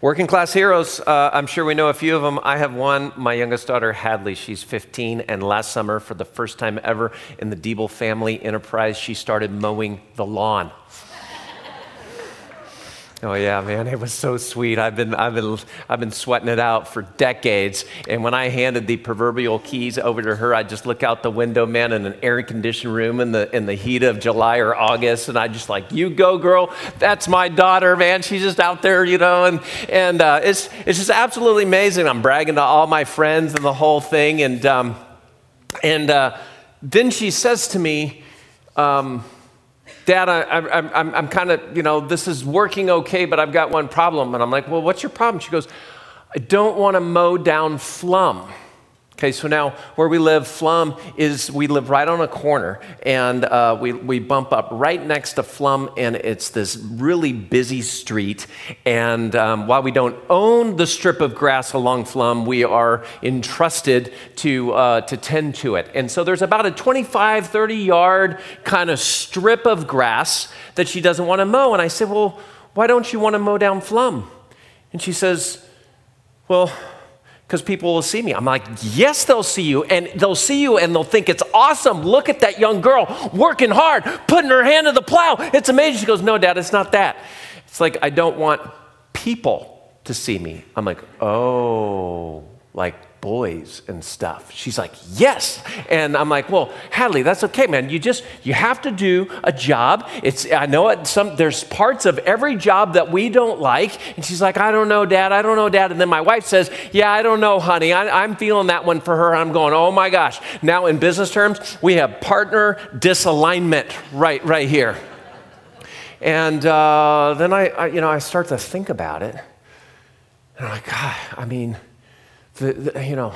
Working class heroes, uh, I'm sure we know a few of them. I have one, my youngest daughter, Hadley. She's 15, and last summer, for the first time ever in the Diebel family enterprise, she started mowing the lawn. Oh yeah, man, it was so sweet. I've been, I've been, I've been sweating it out for decades. And when I handed the proverbial keys over to her, I just look out the window, man, in an air-conditioned room in the in the heat of July or August, and I just like, you go, girl. That's my daughter, man. She's just out there, you know. And and uh, it's it's just absolutely amazing. I'm bragging to all my friends and the whole thing. And um, and uh, then she says to me. Um, Dad, I, am I'm, I'm kind of, you know, this is working okay, but I've got one problem. And I'm like, Well, what's your problem? She goes, I don't want to mow down Flum. Okay, so now where we live, Flum is we live right on a corner, and uh, we, we bump up right next to Flum, and it's this really busy street. And um, while we don't own the strip of grass along Flum, we are entrusted to, uh, to tend to it. And so there's about a 25, 30 yard kind of strip of grass that she doesn't want to mow. And I said, Well, why don't you want to mow down Flum? And she says, Well, because people will see me. I'm like, yes, they'll see you, and they'll see you and they'll think it's awesome. Look at that young girl working hard, putting her hand to the plow. It's amazing. She goes, no, dad, it's not that. It's like, I don't want people to see me. I'm like, oh, like boys and stuff. She's like, yes. And I'm like, well, Hadley, that's okay, man. You just, you have to do a job. It's, I know it, some, there's parts of every job that we don't like. And she's like, I don't know, dad. I don't know, dad. And then my wife says, yeah, I don't know, honey. I, am feeling that one for her. I'm going, oh my gosh. Now in business terms, we have partner disalignment right, right here. And uh, then I, I, you know, I start to think about it. And I'm like, God, I mean, the, the, you know,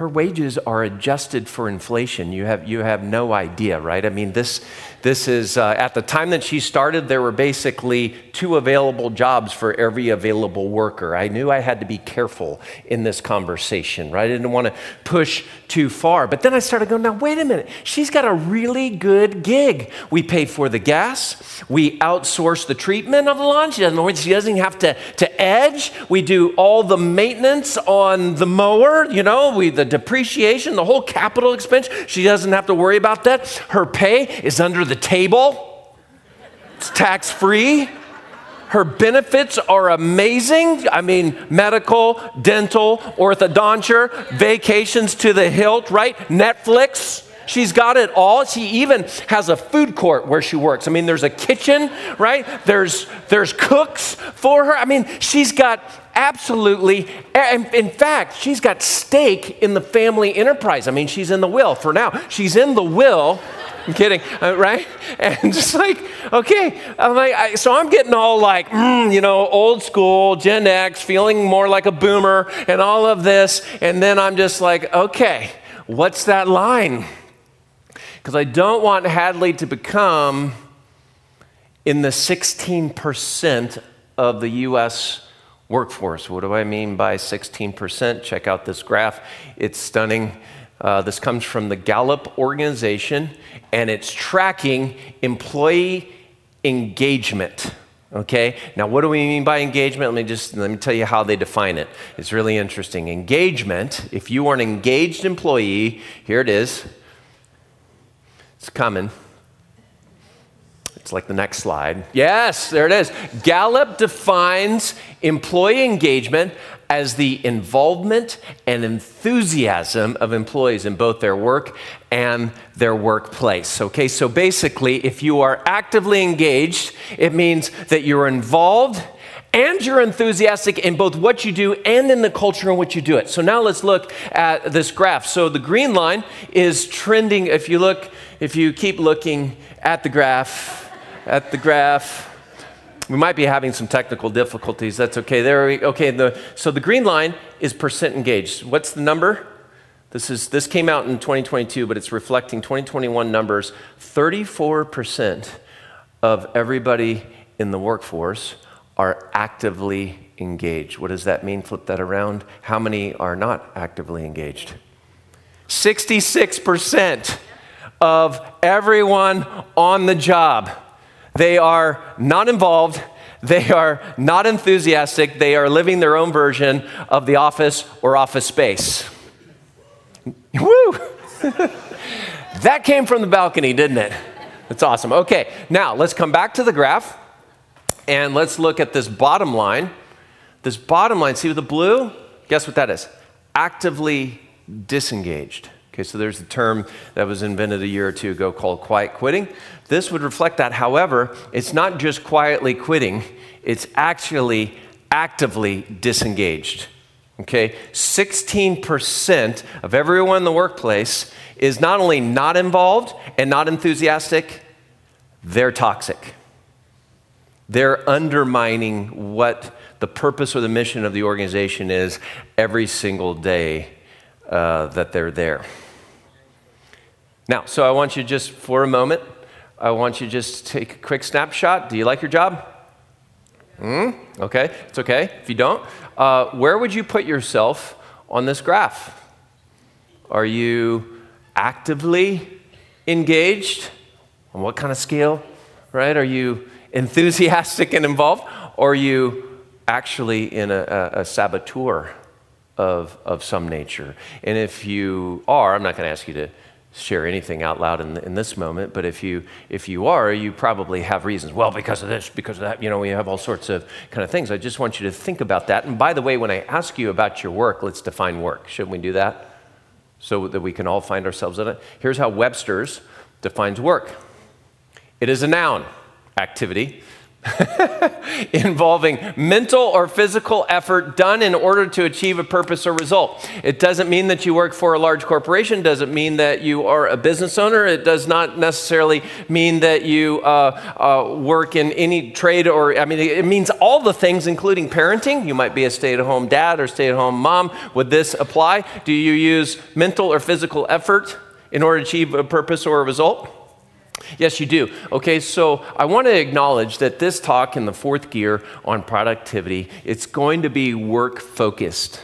her wages are adjusted for inflation. You have, you have no idea, right? I mean, this, this is, uh, at the time that she started, there were basically two available jobs for every available worker. I knew I had to be careful in this conversation, right? I didn't want to push too far. But then I started going, now, wait a minute. She's got a really good gig. We pay for the gas, we outsource the treatment of the lawn. She doesn't, she doesn't have to, to edge. We do all the maintenance on the mower, you know, we, the depreciation, the whole capital expense. She doesn't have to worry about that. Her pay is under the table, it's tax free. Her benefits are amazing. I mean, medical, dental, orthodonture, vacations to the hilt, right? Netflix. She's got it all. She even has a food court where she works. I mean, there's a kitchen, right? There's there's cooks for her. I mean, she's got absolutely in fact, she's got stake in the family enterprise. I mean, she's in the will for now. She's in the will. I'm kidding, uh, right? And just like, okay, I'm like, I, so I'm getting all like, mm, you know, old school, Gen X, feeling more like a boomer, and all of this. And then I'm just like, okay, what's that line? Because I don't want Hadley to become in the 16% of the US workforce. What do I mean by 16%? Check out this graph, it's stunning. Uh, this comes from the Gallup organization, and it's tracking employee engagement. Okay, now what do we mean by engagement? Let me just let me tell you how they define it. It's really interesting. Engagement, if you are an engaged employee, here it is it's coming. It's like the next slide. Yes, there it is. Gallup defines employee engagement as the involvement and enthusiasm of employees in both their work and their workplace. Okay, so basically, if you are actively engaged, it means that you're involved and you're enthusiastic in both what you do and in the culture in which you do it. So now let's look at this graph. So the green line is trending. If you look, if you keep looking at the graph, at the graph, we might be having some technical difficulties. That's okay. There we okay. The, so the green line is percent engaged. What's the number? This is this came out in 2022, but it's reflecting 2021 numbers. 34% of everybody in the workforce are actively engaged. What does that mean? Flip that around. How many are not actively engaged? 66% of everyone on the job. They are not involved, They are not enthusiastic. They are living their own version of the office or office space. Woo! that came from the balcony, didn't it? That's awesome. Okay, now let's come back to the graph and let's look at this bottom line. This bottom line, see the blue? Guess what that is? Actively disengaged. Okay, so there's the term that was invented a year or two ago called quiet quitting. This would reflect that. However, it's not just quietly quitting, it's actually actively disengaged. Okay, 16% of everyone in the workplace is not only not involved and not enthusiastic, they're toxic. They're undermining what the purpose or the mission of the organization is every single day uh, that they're there. Now, so I want you just for a moment, I want you just take a quick snapshot. Do you like your job? Mm, okay, it's okay. If you don't, uh, where would you put yourself on this graph? Are you actively engaged? On what kind of scale? Right? Are you enthusiastic and involved? Or are you actually in a, a, a saboteur of, of some nature? And if you are, I'm not going to ask you to share anything out loud in, in this moment, but if you, if you are, you probably have reasons. Well, because of this, because of that, you know, we have all sorts of kind of things. I just want you to think about that. And by the way, when I ask you about your work, let's define work. Shouldn't we do that? So that we can all find ourselves in it. Here's how Webster's defines work it is a noun, activity, involving mental or physical effort done in order to achieve a purpose or result. It doesn't mean that you work for a large corporation, doesn't mean that you are a business owner, it does not necessarily mean that you uh, uh, work in any trade or, I mean, it means all the things, including parenting. You might be a stay at home dad or stay at home mom. Would this apply? Do you use mental or physical effort in order to achieve a purpose or a result? Yes, you do. Okay, so I want to acknowledge that this talk in the fourth gear on productivity, it's going to be work focused.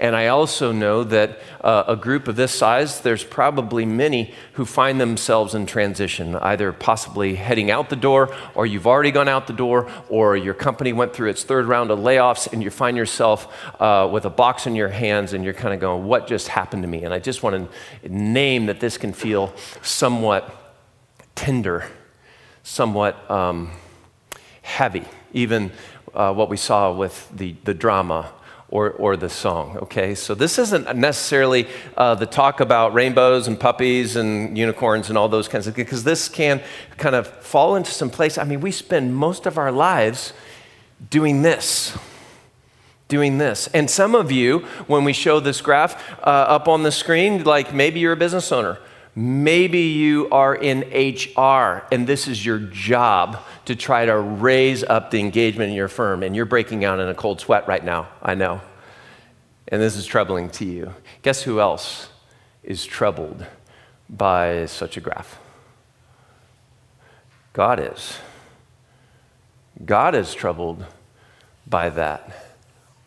And I also know that uh, a group of this size, there's probably many who find themselves in transition, either possibly heading out the door, or you've already gone out the door, or your company went through its third round of layoffs, and you find yourself uh, with a box in your hands, and you're kind of going, What just happened to me? And I just want to name that this can feel somewhat tender, somewhat um, heavy, even uh, what we saw with the, the drama or, or the song, okay? So this isn't necessarily uh, the talk about rainbows and puppies and unicorns and all those kinds of things, because this can kind of fall into some place. I mean, we spend most of our lives doing this. Doing this. And some of you, when we show this graph uh, up on the screen, like maybe you're a business owner Maybe you are in HR and this is your job to try to raise up the engagement in your firm, and you're breaking out in a cold sweat right now. I know. And this is troubling to you. Guess who else is troubled by such a graph? God is. God is troubled by that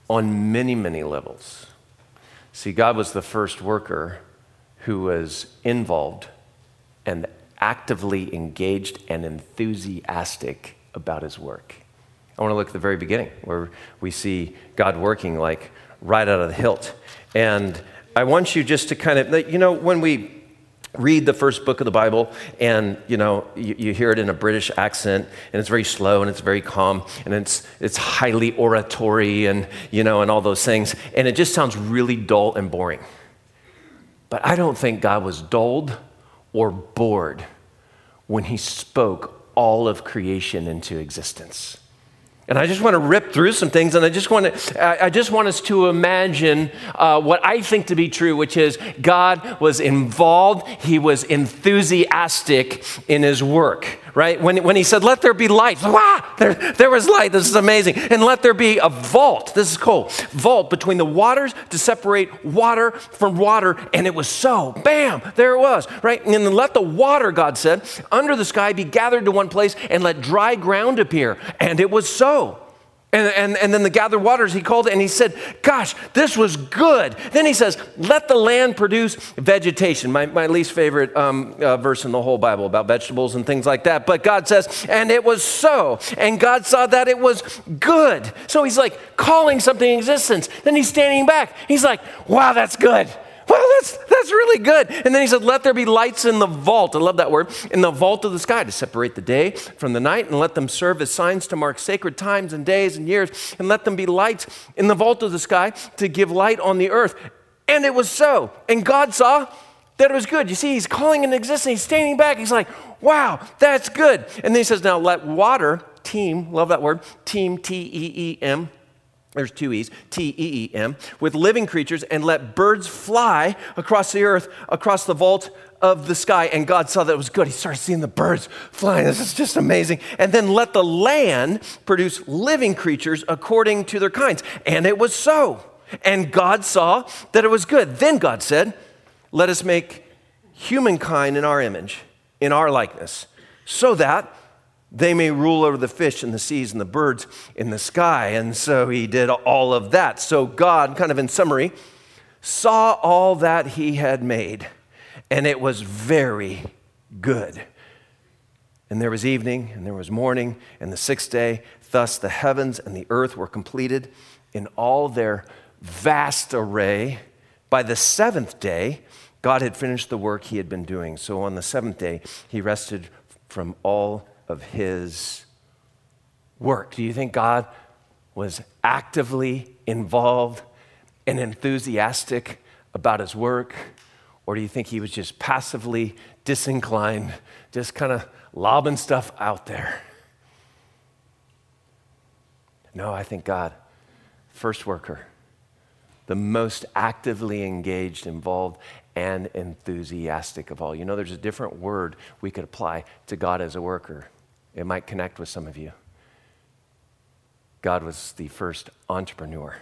on many, many levels. See, God was the first worker who was involved and actively engaged and enthusiastic about his work. I want to look at the very beginning where we see God working like right out of the hilt. And I want you just to kind of, you know, when we read the first book of the Bible and, you know, you, you, hear it in a British accent and it's very slow and it's very calm and it's, it's highly oratory and, you know, and all those things. And it just sounds really dull and boring. But I don't think God was dulled or bored when he spoke all of creation into existence. And I just want to rip through some things, and I just want to, I just want us to imagine uh, what I think to be true, which is God was involved, He was enthusiastic in His work right? When, when he said, Let there be light, wow, there, there was light. This is amazing. And let there be a vault. This is cool. Vault between the waters to separate water from water. And it was so. Bam, there it was, right? And then let the water, God said, under the sky be gathered to one place and let dry ground appear. And it was so. And, and, and then the gathered waters, he called it and he said, Gosh, this was good. Then he says, Let the land produce vegetation. My, my least favorite um, uh, verse in the whole Bible about vegetables and things like that. But God says, And it was so. And God saw that it was good. So he's like calling something existence. Then he's standing back. He's like, Wow, that's good. Well, that's, that's really good. And then he said, Let there be lights in the vault. I love that word. In the vault of the sky to separate the day from the night and let them serve as signs to mark sacred times and days and years. And let them be lights in the vault of the sky to give light on the earth. And it was so. And God saw that it was good. You see, he's calling in existence. He's standing back. He's like, Wow, that's good. And then he says, Now let water, teem, love that word, teem, T E E M there's two E's, T E E M, with living creatures, and let birds fly across the earth, across the vault of the sky. And God saw that it was good. He started seeing the birds flying. This is just amazing. And then let the land produce living creatures according to their kinds. And it was so. And God saw that it was good. Then God said, Let us make humankind in our image, in our likeness, so that they may rule over the fish in the seas and the birds in the sky. And so he did all of that. So God, kind of in summary, saw all that he had made, and it was very good. And there was evening, and there was morning, and the sixth day. Thus the heavens and the earth were completed in all their vast array. By the seventh day, God had finished the work he had been doing. So on the seventh day, he rested from all of his work? Do you think God was actively involved and enthusiastic about his work? Or do you think he was just passively disinclined, just kind of lobbing stuff out there? No, I think God, first worker, the most actively engaged, involved, and enthusiastic of all. You know, there's a different word we could apply to God as a worker. It might connect with some of you. God was the first entrepreneur,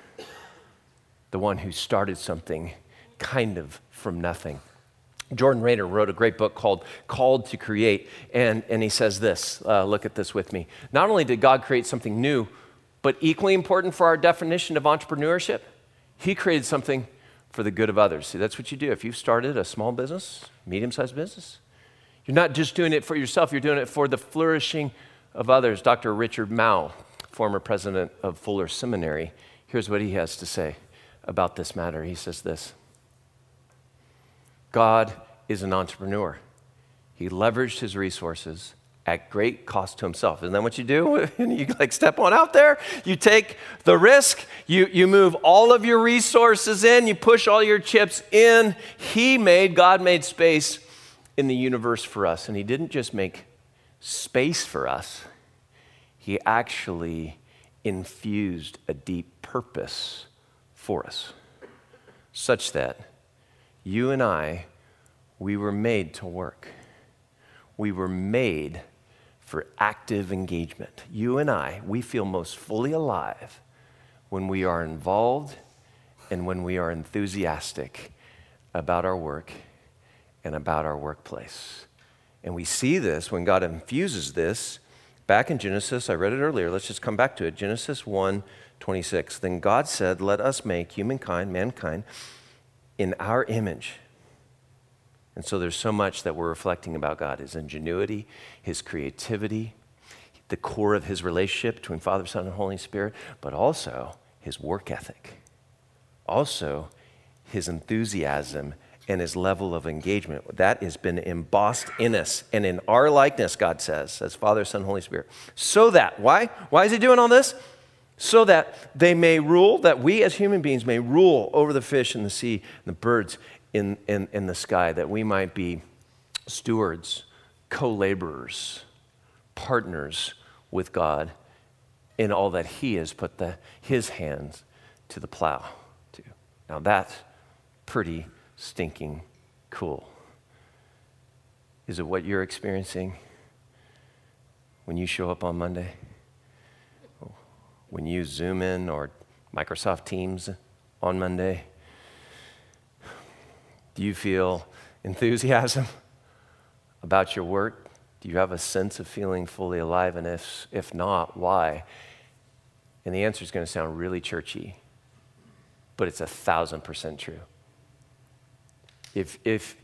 the one who started something kind of from nothing. Jordan Raynor wrote a great book called Called to Create, and, and he says this uh, look at this with me. Not only did God create something new, but equally important for our definition of entrepreneurship, he created something for the good of others. See, that's what you do. If you've started a small business, medium sized business, you're not just doing it for yourself, you're doing it for the flourishing of others. Dr. Richard Mouw, former president of Fuller Seminary, here's what he has to say about this matter. He says this God is an entrepreneur, he leveraged his resources at great cost to himself. Isn't that what you do? you like step on out there, you take the risk, you, you move all of your resources in, you push all your chips in. He made, God made space in the universe for us. And He didn't just make space for us, He actually infused a deep purpose for us, such that you and I, we were made to work. We were made for active engagement. You and I, we feel most fully alive when we are involved and when we are enthusiastic about our work and about our workplace. And we see this when God infuses this back in Genesis. I read it earlier. Let's just come back to it. Genesis 1 26. Then God said, Let us make humankind, mankind, in our image. And so there's so much that we're reflecting about God his ingenuity, his creativity, the core of his relationship between Father, Son, and Holy Spirit, but also his work ethic, also his enthusiasm and his level of engagement. That has been embossed in us and in our likeness, God says, as Father, Son, Holy Spirit. So that, why? Why is he doing all this? So that they may rule, that we as human beings may rule over the fish in the sea and the birds in, in, in the sky, that we might be stewards, co laborers, partners with God in all that He has put the, His hands to the plow to. Now that's pretty stinking cool. Is it what you're experiencing when you show up on Monday? When you Zoom in or Microsoft Teams on Monday? Do you feel enthusiasm about your work? Do you have a sense of feeling fully alive? And if, if not, why? And the answer is going to sound really churchy, but it's a thousand percent true. If, if,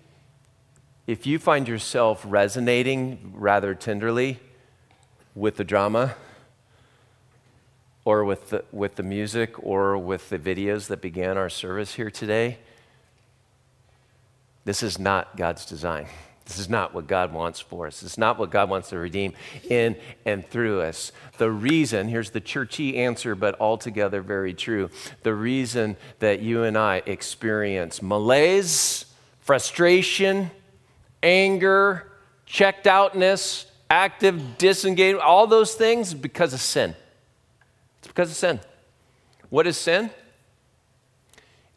if you find yourself resonating rather tenderly with the drama, or with the, with the music, or with the videos that began our service here today, this is not God's design. This is not what God wants for us. This is not what God wants to redeem in and through us. The reason, here's the churchy answer, but altogether very true. The reason that you and I experience malaise, frustration, anger, checked outness, active disengagement, all those things because of sin. It's because of sin. What is sin?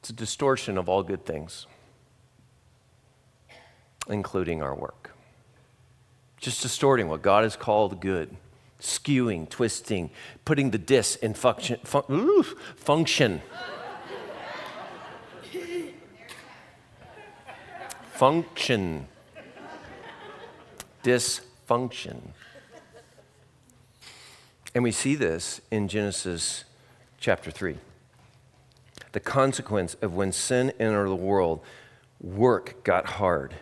It's a distortion of all good things including our work. Just distorting what God has called good, skewing, twisting, putting the dis in function. Fun, ooh, function. function. Dysfunction. And we see this in Genesis chapter 3. The consequence of when sin entered the world, work got hard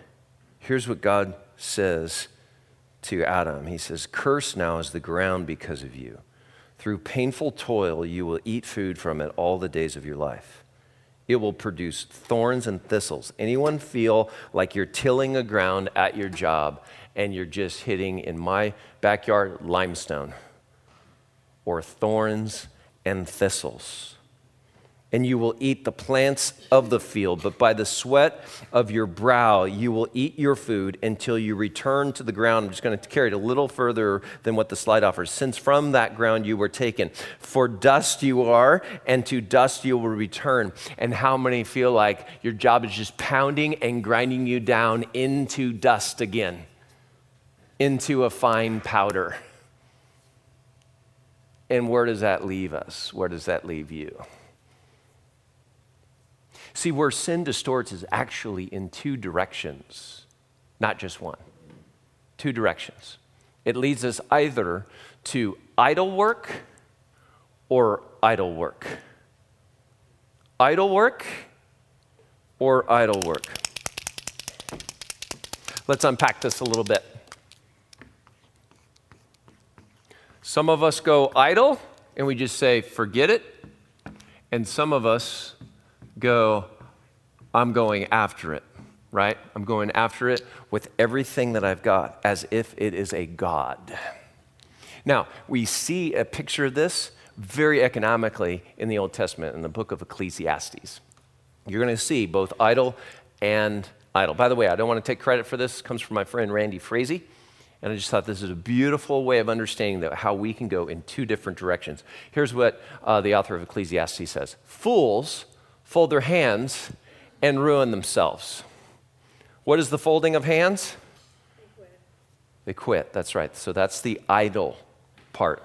Here's what God says to Adam He says, Cursed now is the ground because of you. Through painful toil, you will eat food from it all the days of your life. It will produce thorns and thistles. Anyone feel like you're tilling a ground at your job and you're just hitting, in my backyard, limestone or thorns and thistles? And you will eat the plants of the field, but by the sweat of your brow you will eat your food until you return to the ground. I'm just going to carry it a little further than what the slide offers. Since from that ground you were taken, for dust you are, and to dust you will return. And how many feel like your job is just pounding and grinding you down into dust again, into a fine powder? And where does that leave us? Where does that leave you? See, where sin distorts is actually in two directions, not just one. Two directions. It leads us either to idle work or idol work. Idle work or idol work. Let's unpack this a little bit. Some of us go idle and we just say, forget it. And some of us go, I'm going after it, right? I'm going after it with everything that I've got as if it is a God. Now, we see a picture of this very economically in the Old Testament in the book of Ecclesiastes. You're going to see both idle and idol. By the way, I don't want to take credit for this. It comes from my friend Randy Frazee. And I just thought this is a beautiful way of understanding that, how we can go in two different directions. Here's what uh, the author of Ecclesiastes says Fools fold their hands and ruin themselves. What is the folding of hands? They quit. They quit, that's right. So that's the idle part,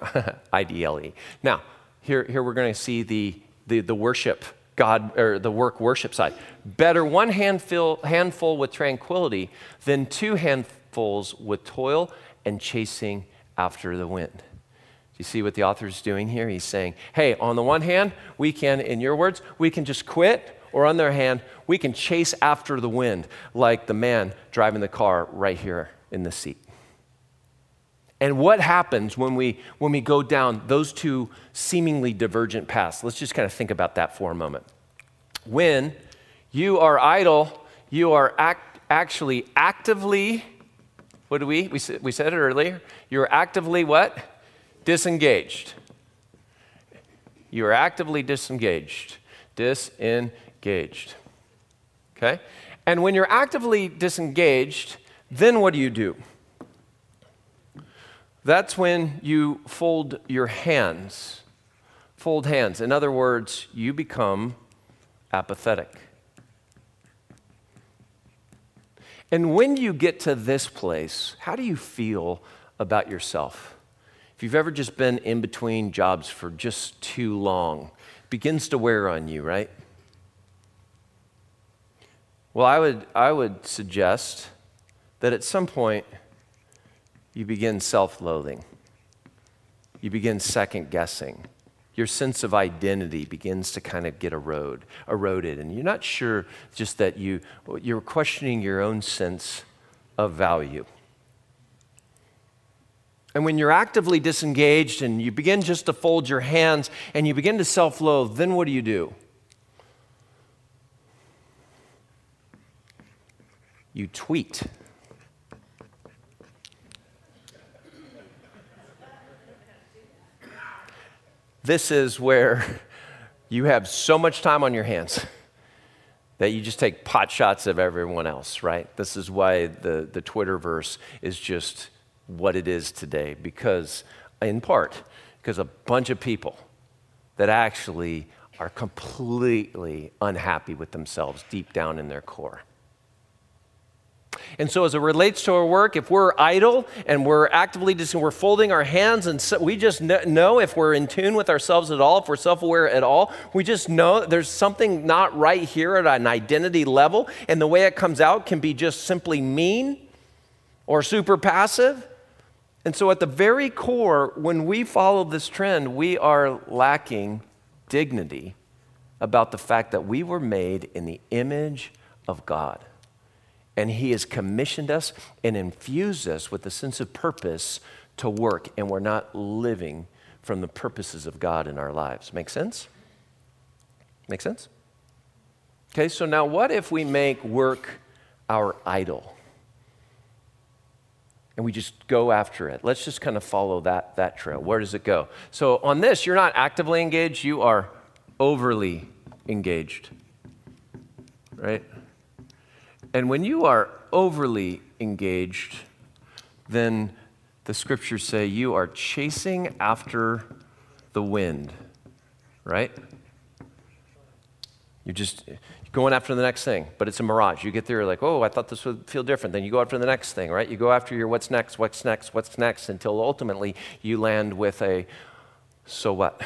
I D L E. Now, here, here we're going to see the, the, the worship, God, or the work worship side. Better one handful, handful with tranquility than two handfuls with toil and chasing after the wind. You see what the author is doing here? He's saying, hey, on the one hand, we can, in your words, we can just quit, or on the other hand, we can chase after the wind, like the man driving the car right here in the seat. And what happens when we, when we go down those two seemingly divergent paths? Let's just kind of think about that for a moment. When you are idle, you are act, actually actively, what do we, we, we said it earlier, you're actively what? Disengaged. You are actively disengaged. Disengaged. Okay? And when you're actively disengaged, then what do you do? That's when you fold your hands. Fold hands. In other words, you become apathetic. And when you get to this place, how do you feel about yourself? If you've ever just been in between jobs for just too long, begins to wear on you, right? Well, I would, I would suggest that at some point you begin self loathing, you begin second guessing your sense of identity begins to kind of get erode, eroded, and you're not sure just that you, you're questioning your own sense of value. And when you're actively disengaged and you begin just to fold your hands and you begin to self loathe, then what do you do? You tweet. This is where you have so much time on your hands that you just take pot shots of everyone else, right? This is why the, the Twitterverse is just what it is today, because, in part, because a bunch of people that actually are completely unhappy with themselves deep down in their core. And so, as it relates to our work, if we're idle and we're actively just we're folding our hands, and so we just know if we're in tune with ourselves at all, if we're self-aware at all, we just know there's something not right here at an identity level, and the way it comes out can be just simply mean or super passive. And so, at the very core, when we follow this trend, we are lacking dignity about the fact that we were made in the image of God. And He has commissioned us and infused us with a sense of purpose to work, and we're not living from the purposes of God in our lives. Make sense? Make sense? Okay, so now what if we make work our idol? And we just go after it. Let's just kind of follow that, that trail. Where does it go? So on this, you're not actively engaged, you are overly engaged. Right? And when you are overly engaged, then the scriptures say you are chasing after the wind, right? You're just going after the next thing, but it's a mirage. You get there, like, oh, I thought this would feel different. Then you go after the next thing, right? You go after your what's next, what's next, what's next, until ultimately you land with a so what?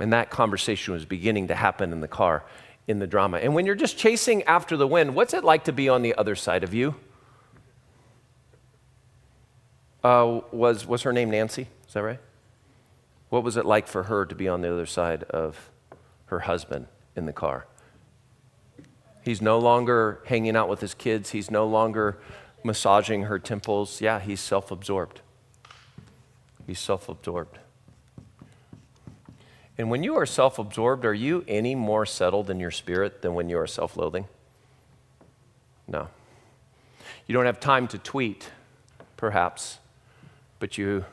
And that conversation was beginning to happen in the car in the drama. And when you're just chasing after the wind, what's it like to be on the other side of you? Uh, was, was her name Nancy? Is that right? What was it like for her to be on the other side of her husband in the car? He's no longer hanging out with his kids. He's no longer massaging her temples. Yeah, he's self absorbed. He's self absorbed. And when you are self absorbed, are you any more settled in your spirit than when you are self loathing? No. You don't have time to tweet, perhaps, but you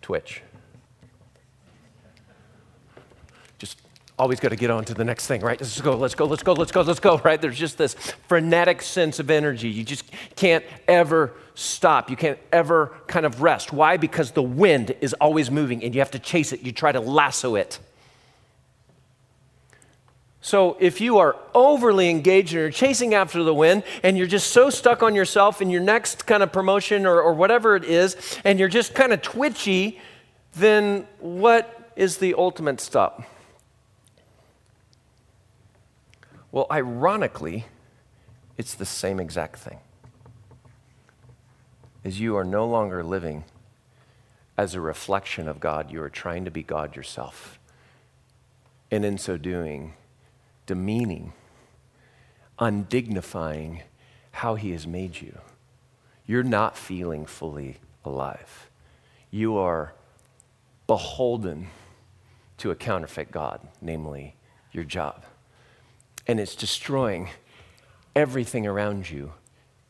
twitch. Always got to get on to the next thing, right? Let's go, let's go, let's go, let's go, let's go, right? There's just this frenetic sense of energy. You just can't ever stop. You can't ever kind of rest. Why? Because the wind is always moving and you have to chase it. You try to lasso it. So if you are overly engaged and you're chasing after the wind and you're just so stuck on yourself and your next kind of promotion or, or whatever it is, and you're just kind of twitchy, then what is the ultimate stop? Well, ironically, it's the same exact thing. As you are no longer living as a reflection of God, you are trying to be God yourself. And in so doing, demeaning, undignifying how He has made you. You're not feeling fully alive. You are beholden to a counterfeit God, namely your job and it's destroying everything around you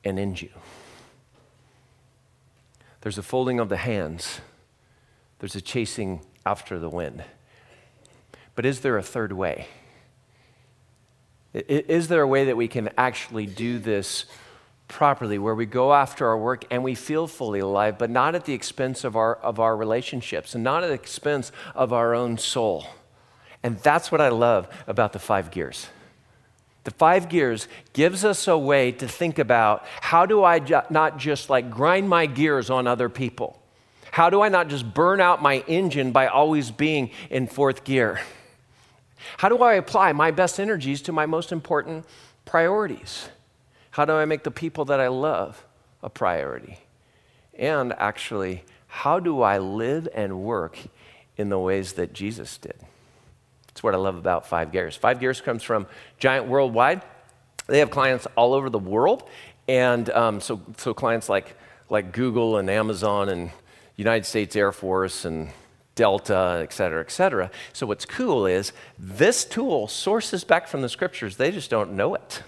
and in you. There's a folding of the hands, there's a chasing after the wind. But is there a third way? Is there a way that we can actually do this properly, where we go after our work and we feel fully alive, but not at the expense of our, of our relationships and not at the expense of our own soul? And that's what I love about the five gears. The five gears gives us a way to think about how do I not just like grind my gears on other people? How do I not just burn out my engine by always being in fourth gear? How do I apply my best energies to my most important priorities? How do I make the people that I love a priority? And actually, how do I live and work in the ways that Jesus did? That's what I love about Five Gears. Five Gears comes from Giant Worldwide. They have clients all over the world. And um, so, so clients like, like Google and Amazon and United States Air Force and Delta, et cetera, et cetera. So what's cool is this tool sources back from the scriptures. They just don't know it.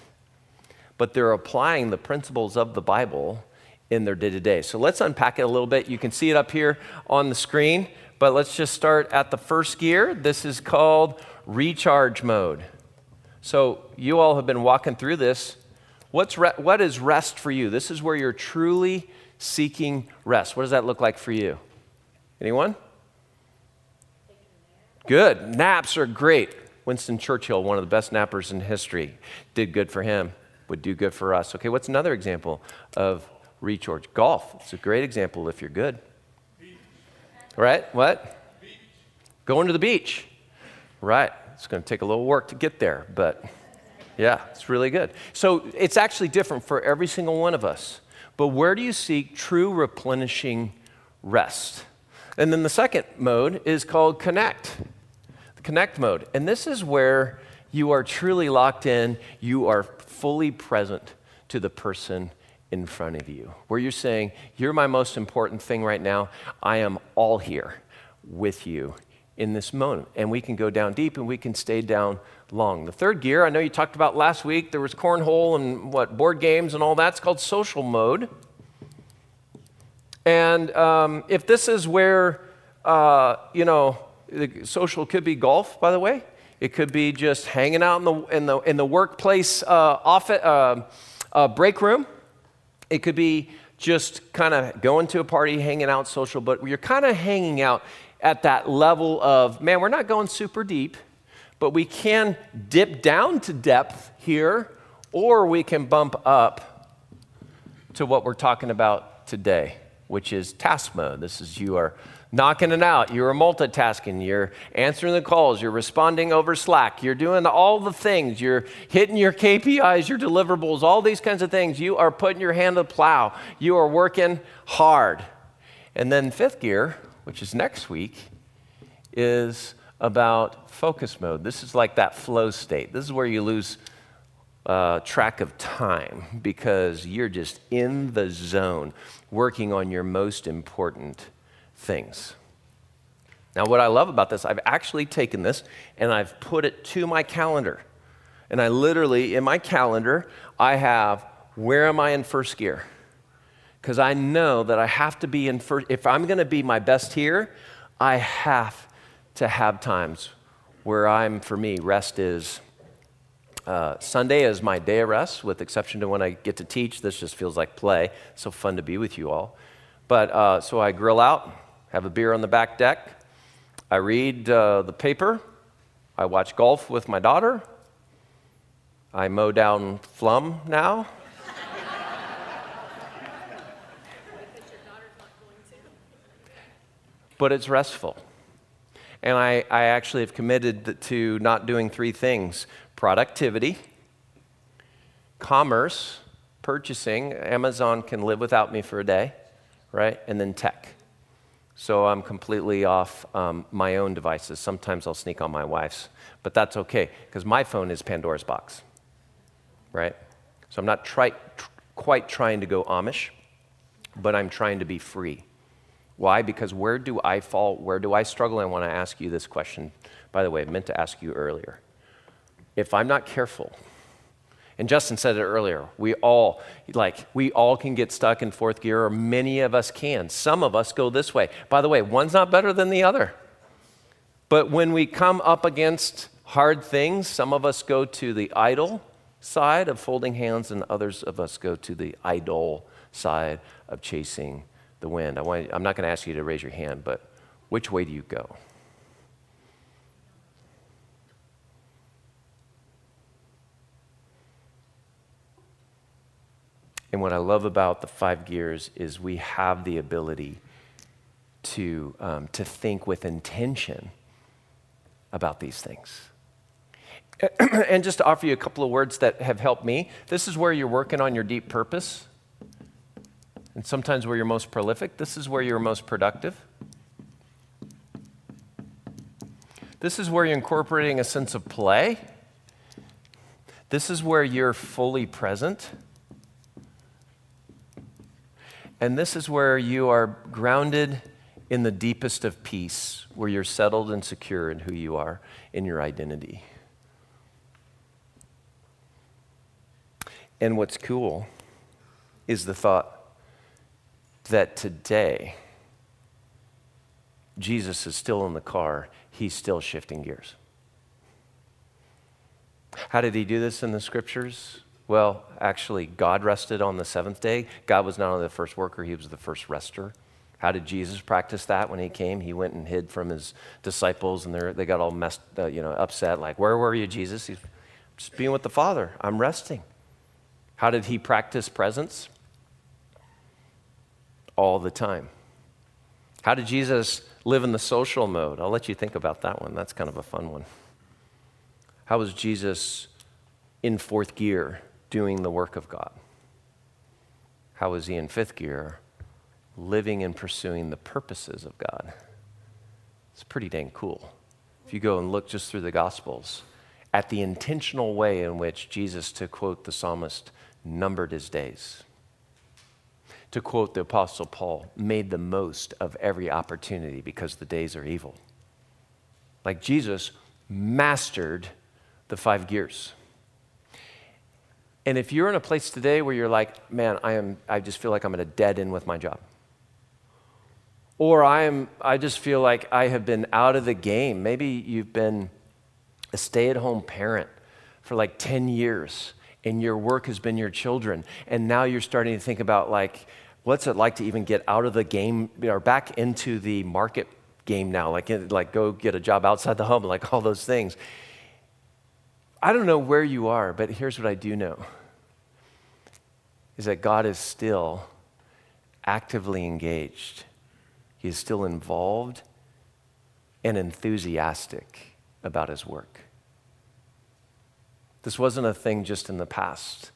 But they're applying the principles of the Bible in their day to day. So let's unpack it a little bit. You can see it up here on the screen. But let's just start at the first gear. This is called recharge mode. So you all have been walking through this. What's re- what is rest for you? This is where you're truly seeking rest. What does that look like for you? Anyone? Good. Naps are great. Winston Churchill, one of the best nappers in history, did good for him, would do good for us. Okay, what's another example of recharge? Golf. It's a great example if you're good. Right? What? Beach. Going to the beach. Right. It's going to take a little work to get there, but yeah, it's really good. So it's actually different for every single one of us. But where do you seek true replenishing rest? And then the second mode is called connect, the connect mode. And this is where you are truly locked in, you are fully present to the person in front of you, where you're saying, You're my most important thing right now. I am all here with you in this moment. And we can go down deep and we can stay down long. The third gear, I know you talked about last week, there was cornhole and what, board games and all that. It's called social mode. And um, if this is where, uh, you know, the social could be golf, by the way. It could be just hanging out in the, in the, in the workplace uh, office, uh, uh break room it could be just kind of going to a party, hanging out social, but you're kind of hanging out at that level of, man, we're not going super deep, but we can dip down to depth here, or we can bump up to what we're talking about today, which is task mode. This is you are knocking it out. You're multitasking. You're answering the calls. You're responding over Slack. You're doing all the things. You're hitting your KPIs, your deliverables, all these kinds of things. You are putting your hand to the plow. You are working hard. And then, fifth gear, which is next week, is about focus mode. This is like that flow state. This is where you lose uh, track of time because you're just in the zone working on your most important things. Now, what I love about this, I've actually taken this and I've put it to my calendar. And I literally, in my calendar, I have where am I in first gear? Because I know that I have to be in first, if I'm going to be my best here, I have to have times where I'm, for me, rest is. Uh, Sunday is my day of rest, with exception to when I get to teach. This just feels like play. It's so fun to be with you all. But uh, so I grill out, have a beer on the back deck. I read uh, the paper. I watch golf with my daughter. I mow down flum now. but it's restful. And I, I actually have committed to not doing three things productivity, commerce, purchasing. Amazon can live without me for a day, right? And then tech. So I'm completely off um, my own devices. Sometimes I'll sneak on my wife's, but that's okay because my phone is Pandora's box, right? So I'm not tr- quite trying to go Amish, but I'm trying to be free. Why? Because where do I fall? Where do I struggle? I want to ask you this question. By the way, I meant to ask you earlier. If I'm not careful, and Justin said it earlier. We all, like, we all can get stuck in fourth gear, or many of us can. Some of us go this way. By the way, one's not better than the other. But when we come up against hard things, some of us go to the idle side of folding hands, and others of us go to the idol side of chasing the wind. I I'm not going to ask you to raise your hand, but which way do you go? And what I love about the five gears is we have the ability to, um, to think with intention about these things. and just to offer you a couple of words that have helped me, this is where you're working on your deep purpose. And sometimes where you're most prolific, this is where you're most productive. This is where you're incorporating a sense of play. This is where you're fully present. And this is where you are grounded in the deepest of peace, where you're settled and secure in who you are, in your identity. And what's cool is the thought that today, Jesus is still in the car, he's still shifting gears. How did he do this in the scriptures? Well, actually, God rested on the seventh day. God was not only the first worker, he was the first rester. How did Jesus practice that when he came? He went and hid from his disciples, and they got all messed, uh, you know, upset. Like, where were you, Jesus? He's just being with the Father. I'm resting. How did he practice presence? All the time. How did Jesus live in the social mode? I'll let you think about that one. That's kind of a fun one. How was Jesus in fourth gear doing the work of God? How was he in fifth gear living and pursuing the purposes of God? It's pretty dang cool. If you go and look just through the Gospels at the intentional way in which Jesus, to quote the psalmist, numbered his days. To quote the Apostle Paul, made the most of every opportunity because the days are evil. Like Jesus mastered the five gears. And if you're in a place today where you're like, man, I, am, I just feel like I'm at a dead end with my job. Or I, am, I just feel like I have been out of the game. Maybe you've been a stay at home parent for like 10 years and your work has been your children. And now you're starting to think about, like, what's it like to even get out of the game or back into the market game now? Like, like go get a job outside the home, like all those things. I don't know where you are, but here's what I do know is that God is still actively engaged. He is still involved and enthusiastic about his work. This wasn't a thing just in the past.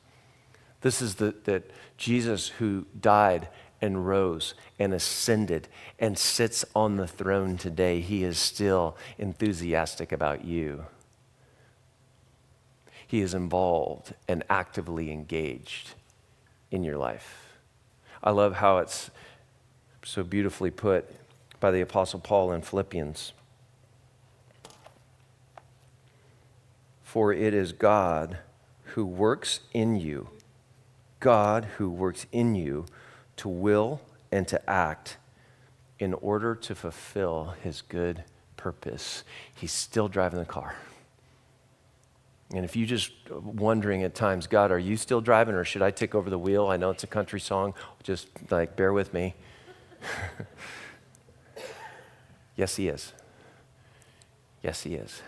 This is the, that Jesus, who died and rose and ascended and sits on the throne today, he is still enthusiastic about you. He is involved and actively engaged in your life. I love how it's so beautifully put by the Apostle Paul in Philippians. For it is God who works in you, God who works in you to will and to act in order to fulfill his good purpose. He's still driving the car. And if you're just uh, wondering at times, God, are you still driving or should I take over the wheel? I know it's a country song. Just like bear with me. yes, he is. Yes, he is.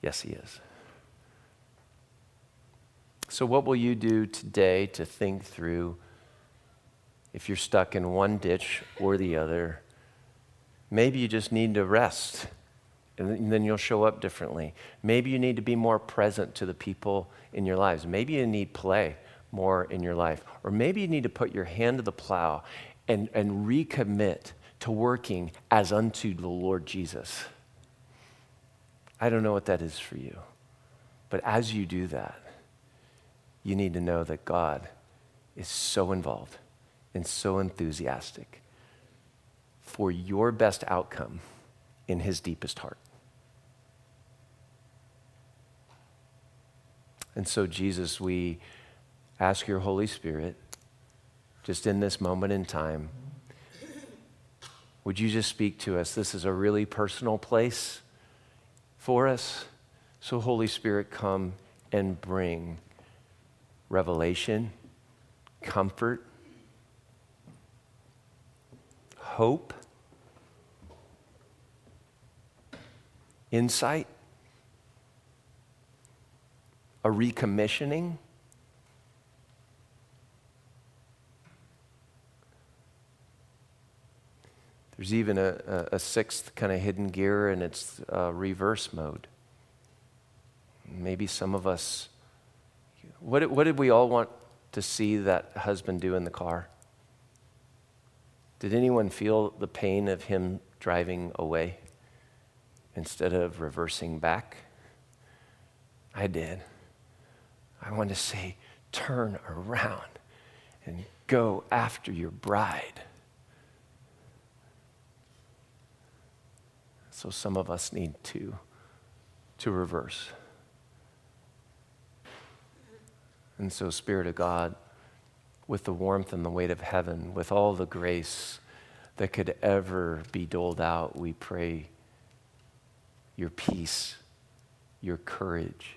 Yes, he is. So, what will you do today to think through if you're stuck in one ditch or the other? Maybe you just need to rest and then you'll show up differently. Maybe you need to be more present to the people in your lives. Maybe you need play more in your life. Or maybe you need to put your hand to the plow and, and recommit to working as unto the Lord Jesus. I don't know what that is for you. But as you do that, you need to know that God is so involved and so enthusiastic for your best outcome in his deepest heart. And so, Jesus, we ask your Holy Spirit, just in this moment in time, would you just speak to us? This is a really personal place for us. So, Holy Spirit, come and bring revelation, comfort, hope, insight, a recommissioning. There's even a, a, sixth kind of hidden gear, and it's uh, reverse mode. Maybe some of us, what, what did we all want to see that husband do in the car? Did anyone feel the pain of him driving away instead of reversing back? I did. I want to say, turn around and go after your bride. So some of us need to, to reverse. And so, Spirit of God, with the warmth and the weight of heaven, with all the grace that could ever be doled out, we pray your peace, your courage.